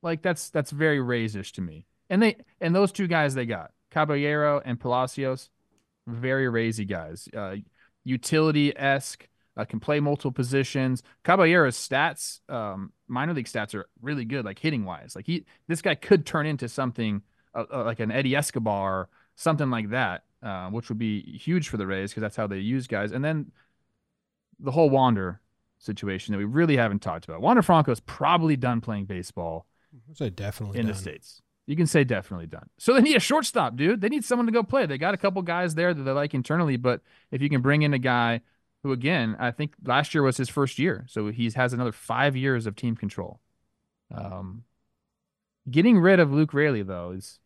Like that's that's very Rays-ish to me. And they and those two guys they got Caballero and Palacios, very Raysy guys. Uh, utility esque, uh, can play multiple positions. Caballero's stats, um, minor league stats are really good, like hitting wise. Like he, this guy could turn into something uh, uh, like an Eddie Escobar, something like that, uh, which would be huge for the Rays because that's how they use guys. And then the whole Wander situation that we really haven't talked about. Wander Franco is probably done playing baseball So definitely in done. the states. You can say definitely done. So they need a shortstop, dude. They need someone to go play. They got a couple guys there that they like internally, but if you can bring in a guy who, again, I think last year was his first year, so he has another five years of team control. Um, getting rid of Luke Raley though is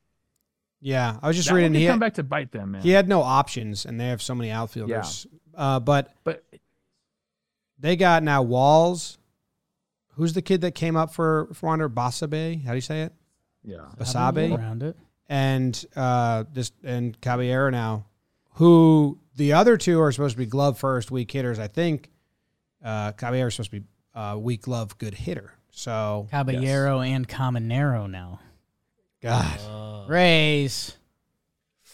Yeah, I was just reading. He come had, back to bite them, man. he had no options, and they have so many outfielders. Uh, but but they got now Walls. Who's the kid that came up for for Wander? Basabe? How do you say it? Yeah, Basabe. around it. and uh this and Caballero now, who the other two are supposed to be glove first, weak hitters. I think uh Caballero is supposed to be uh weak glove, good hitter. So Caballero and Caminero now. God, Uh, Rays.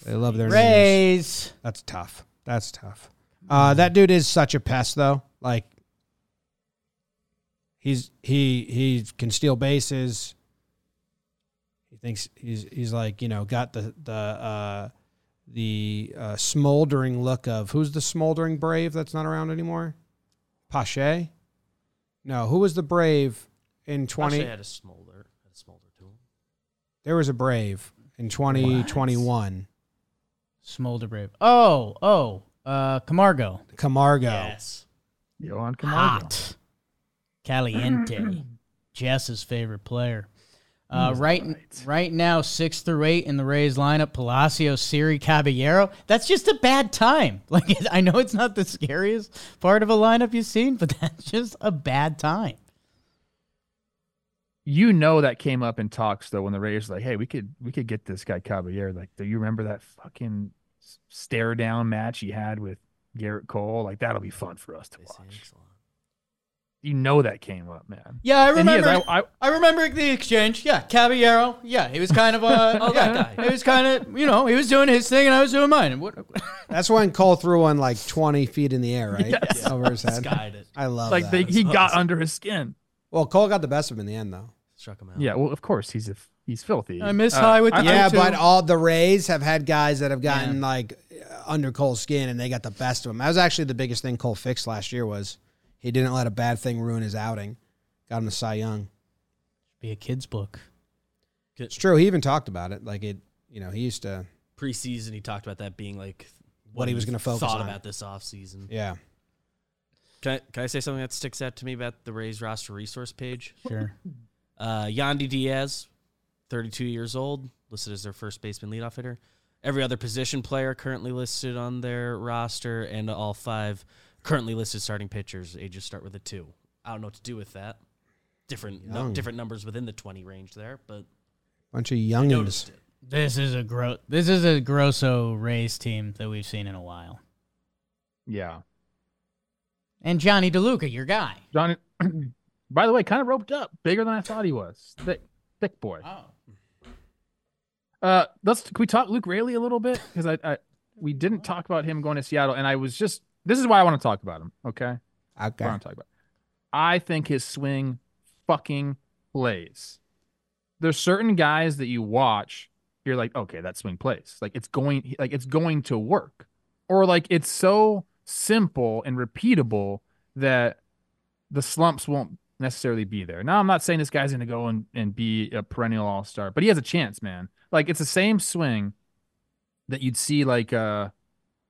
they love their names. Rays. That's tough. That's tough. Uh that dude is such a pest though. Like he's he he can steal bases. He thinks he's he's like, you know, got the the uh the uh, smoldering look of who's the smoldering brave that's not around anymore? Pache? No, who was the brave in Twenty 20 had a smolder. Had a smolder to him. There was a brave in 2021. Smolder Brave. Oh, oh. Uh, Camargo. Camargo. Yes. Johan Camargo. Hot. Caliente. [CLEARS THROAT] Jess's favorite player. Uh, right, right now, six through eight in the Rays lineup: Palacio, Siri, Caballero. That's just a bad time. [LAUGHS] Like I know it's not the scariest part of a lineup you've seen, but [LAUGHS] that's just a bad time. you know that came up in talks though when the Rays were like, hey, we could we could get this guy Caballero. Like, do you remember that fucking stare down match he had with Gerrit Cole? Like, that'll be fun for us to They say watch. Excellent. You know that came up, man. Yeah, I And he is, remember. I, I, I remember the exchange. Yeah, Caballero. Yeah, he was kind of uh, [LAUGHS] Oh, yeah, that guy. He was kind of, you know, he was doing his thing and I was doing mine. And what? That's when Cole threw one like 20 feet in the air, right? [LAUGHS] Over his head. Skied it. I love like that. they, he got under his skin. well, Cole got the best of him in the end, though. Struck him out. Yeah, well, of course he's a, he's filthy. I miss Uh, high with the Yeah, but all the Rays have had guys that have gotten like under Cole's skin, and they got the best of him. That was actually the biggest thing Cole fixed last year was he didn't let a bad thing ruin his outing. Got him to Cy Young. Should be a kid's book. It's true. He even talked about it. Like it, you know, he used to. Preseason, he talked about that being like What he was gonna focus thought on. about this offseason. Yeah. Can I, can I say something that sticks out to me about the Rays roster resource page? Sure. [LAUGHS] Uh, Yandy Diaz, 32 years old, listed as their first baseman leadoff hitter. Every other position player currently listed on their roster, and all five currently listed starting pitchers. Ages start with a two. I don't know what to do with that. Different no, different numbers within the 20 range there, but Bunch of I youngins. noticed it. This is a gro- This is a Grosso Rays team that we've seen in a while. yeah. And Jonny DeLuca, your guy. Johnny, [CLEARS THROAT] by the way, kind of roped up, bigger than I thought he was. Thick, thick boy. Oh. Uh, let's can we talk Luke Raley a little bit because I, I we didn't talk about him going to Seattle, and I was just this is why I want to talk about him. Okay, Okay. what I'm talking about. I think his swing fucking plays. There's certain guys that you watch you're like, okay, that swing plays. Like it's going like it's going to work. Or like it's so simple and repeatable that the slumps won't necessarily be there. Now I'm not saying this guy's gonna go and, and be a perennial all star, but he has a chance, man. Like it's the same swing that you'd see like uh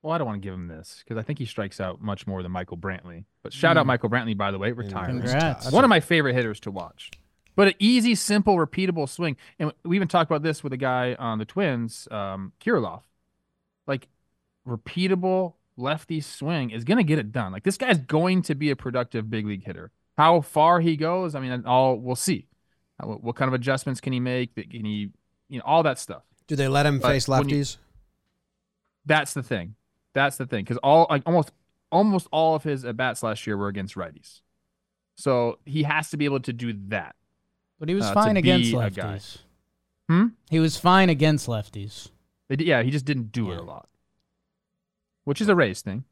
well, I don't want to give him this because I think he strikes out much more than Michael Brantley. But shout out Michael Brantley, by the way, retired. Congrats. One of my favorite hitters to watch. But an easy, simple, repeatable swing. And we even talked about this with a guy on the Twins, um, Kirilloff. Like repeatable lefty swing is going to get it done. Like this guy's going to be a productive big league hitter. How far he goes, I mean, all we'll see. What, what kind of adjustments can he make? Can he, you know, all that stuff. Do they let him But face when you- lefties? That's the thing. That's the thing. Because all like almost almost all of his at bats last year were against righties. So he has to be able to do that. But he was uh, fine against be a guy. lefties. Hmm? He was fine against lefties. They did- yeah, he just didn't do it a lot, which is a race thing.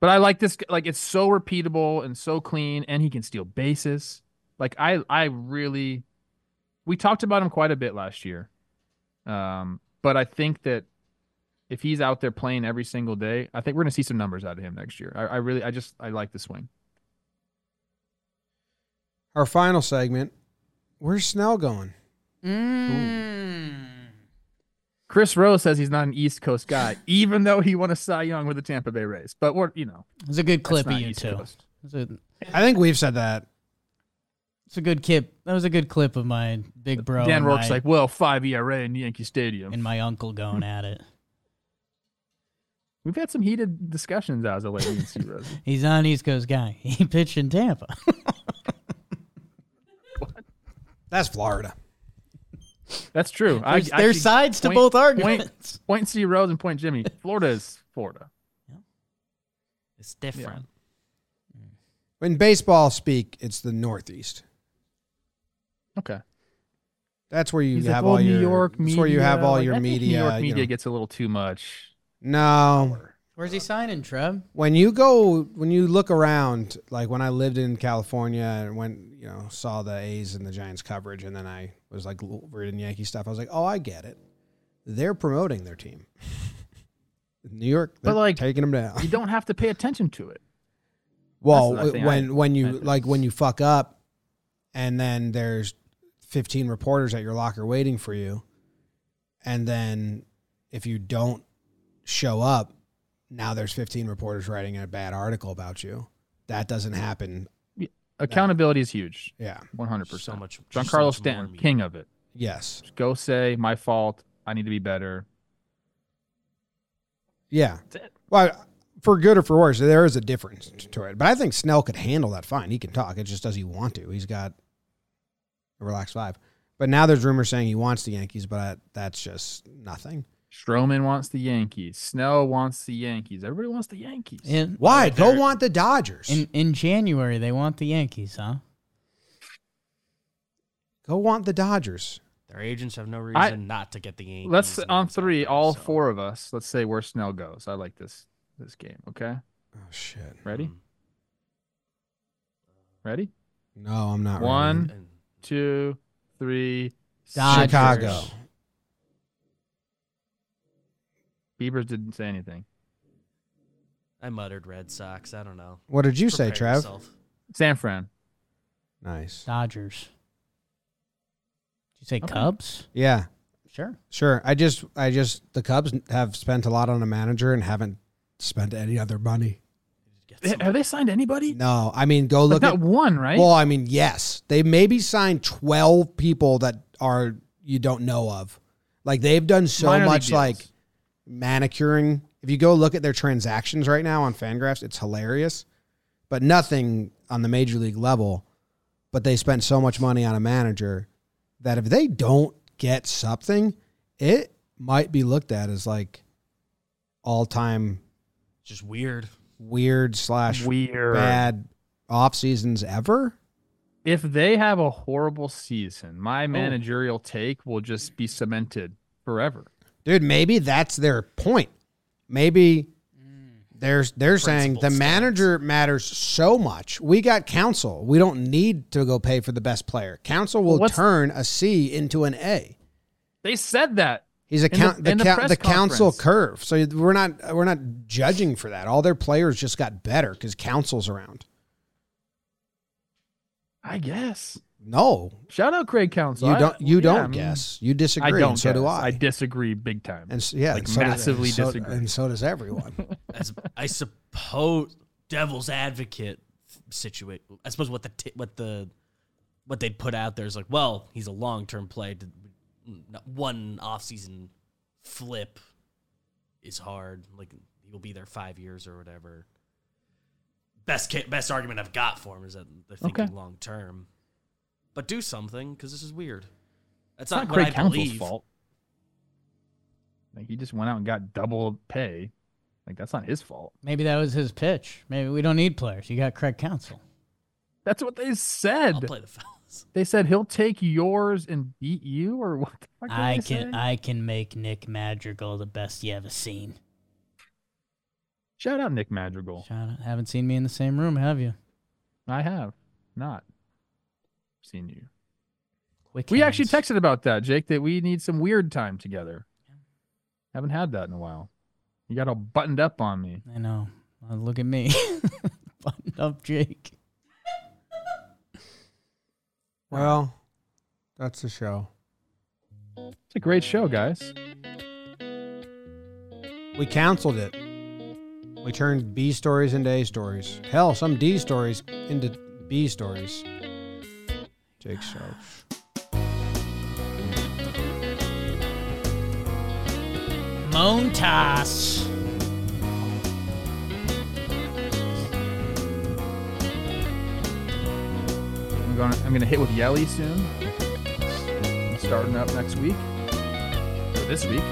But I like this. Like it's so repeatable and so clean, and he can steal bases. Like I, I really, we talked about him quite a bit last year. Um, but I think that if he's out there playing every single day, I think we're gonna see some numbers out of him next year. I, I really, I just, I like the swing. Our final segment. Where's Snell going? Mm. Chris Rose says he's not an East Coast guy, [LAUGHS] even though he won a Cy Young with the Tampa Bay Rays. But we're, you know, it's a good clip of not you East too. Coast. A, I think we've said that. it's a good clip. That was a good clip of my big bro Dan Rourke's my, like, well, five ERA in Yankee Stadium. and my uncle going at it. We've had some heated discussions as of late. You can see He's not an East Coast guy. [LAUGHS] He pitched in Tampa. [LAUGHS] That's Florida. That's true. There's, I there's could sides to both arguments. point C Rose and point Jimmy. Florida is Florida. It's different. When baseball speak, it's the Northeast. Okay. That's where you He's have like, all "Oh, your. New York that's where you have media." all Like, your I think media. New York you media know. gets a little too much. No, Where's he signing, Trev? when you go when you look around like when i lived in california and when you know saw the a's and the giants coverage and then i was like reading yankee stuff i was like oh i get it. They're promoting their team. [LAUGHS] New york But, they're like, taking them down. You don't have to pay attention to it. well That's the thing when I- when you I like when you fuck up and then there's 15 reporters at your locker waiting for you and then if you don't show up now there's 15 reporters writing a bad article about you that doesn't happen Accountability is huge. yeah 100%. So much. Giancarlo so much Stanton, king of it. yes Just go say, my fault. I need to be better. yeah That's it. well for good or for worse there is a difference to it but i think snell could handle that fine he can talk it just does he want to he's got a relaxed five but now there's rumors saying he wants the yankees but that's just nothing Stroman wants the Yankees. Snell wants the Yankees. Everybody wants the Yankees. In, why Right go want the dodgers in in January, they want the Yankees, huh? go want the dodgers Their agents have no reason I- not to get the Yankees. Let's names on three, all so. four of us. Let's say where Snell goes. I like this this game. Okay, oh shit ready? Mm. Ready? no i'm not One. ready. Two, three. Dodgers. chicago Beavers didn't say anything. I muttered Red Sox. I don't know. what did you say Prepare trev yourself. San Fran. nice Dodgers. Did you say Okay. Cubs? yeah Sure. Sure. I just, I just, the Cubs have spent a lot on a manager and haven't spent any other money. Get some- Have they signed anybody? No, I mean, go Like look at. not one, right? Well, I mean, yes, they maybe signed twelve people that are you don't know of. Like they've done so Minor league much, deals. like manicuring. If you go look at their transactions right now on Fangraphs, it's hilarious, but nothing on the major league level. But they spent so much money on a manager that if they don't get something, it might be looked at as like all time Just weird. weird slash weird. bad off seasons ever. If they have a horrible season, Oh. my managerial take will just be cemented forever. Dude, maybe that's their point. Maybe they're they're saying the Principle manager matters so much. We got Counsell. We don't need to go pay for the best player. Counsell will what's- turn a C into an A. They said that. He's a In the- count, the, in the cou- the Counsell curve. So we're not we're not judging for that. All their players just got better because Counsell's around. I guess. No, Shout out Craig Counsell. you don't. You yeah, don't I mean, guess. You I disagree. don't. and so do. I. I disagree big time. and s- yeah, like, and so does- massively and so, disagree. And so does everyone. [LAUGHS] As I suppose, devil's advocate situation. I suppose what the t- what the what they'd put out there is like, well, he's a long term play. To, one off season flip is hard. Like he'll be there five years or whatever. Best ca- best argument I've got for him is that they're thinking Okay. long term. But do something because this is weird. That's it's not not, Craig what I Counsell's believe. fault. Like he just went out and got double pay. Like that's not his fault. Maybe that was his pitch. Maybe we don't need players. You got Craig Counsell. That's what they said. I'll said. play the fellas. [LAUGHS] They said he'll take yours and beat you, or what the fuck? I can say? I can make Nick Madrigal the best you ever seen. Shout out Nick Madrigal. Shout out. Haven't seen me in the same room, have you? I have not seen you. Quick We actually texted about that, Jake, that we need some weird time together. Haven't had that in a while. You got all buttoned up on me. I know. Uh, look at me. [LAUGHS] Buttoned up Jake. well, that's the show. It's a great show, guys. We canceled it. We turned B stories into A stories. Hell, some D stories into B stories. Jake Show. Montas. I'm gonna I'm going to hit with Yelly soon. Starting up next week. Or this week.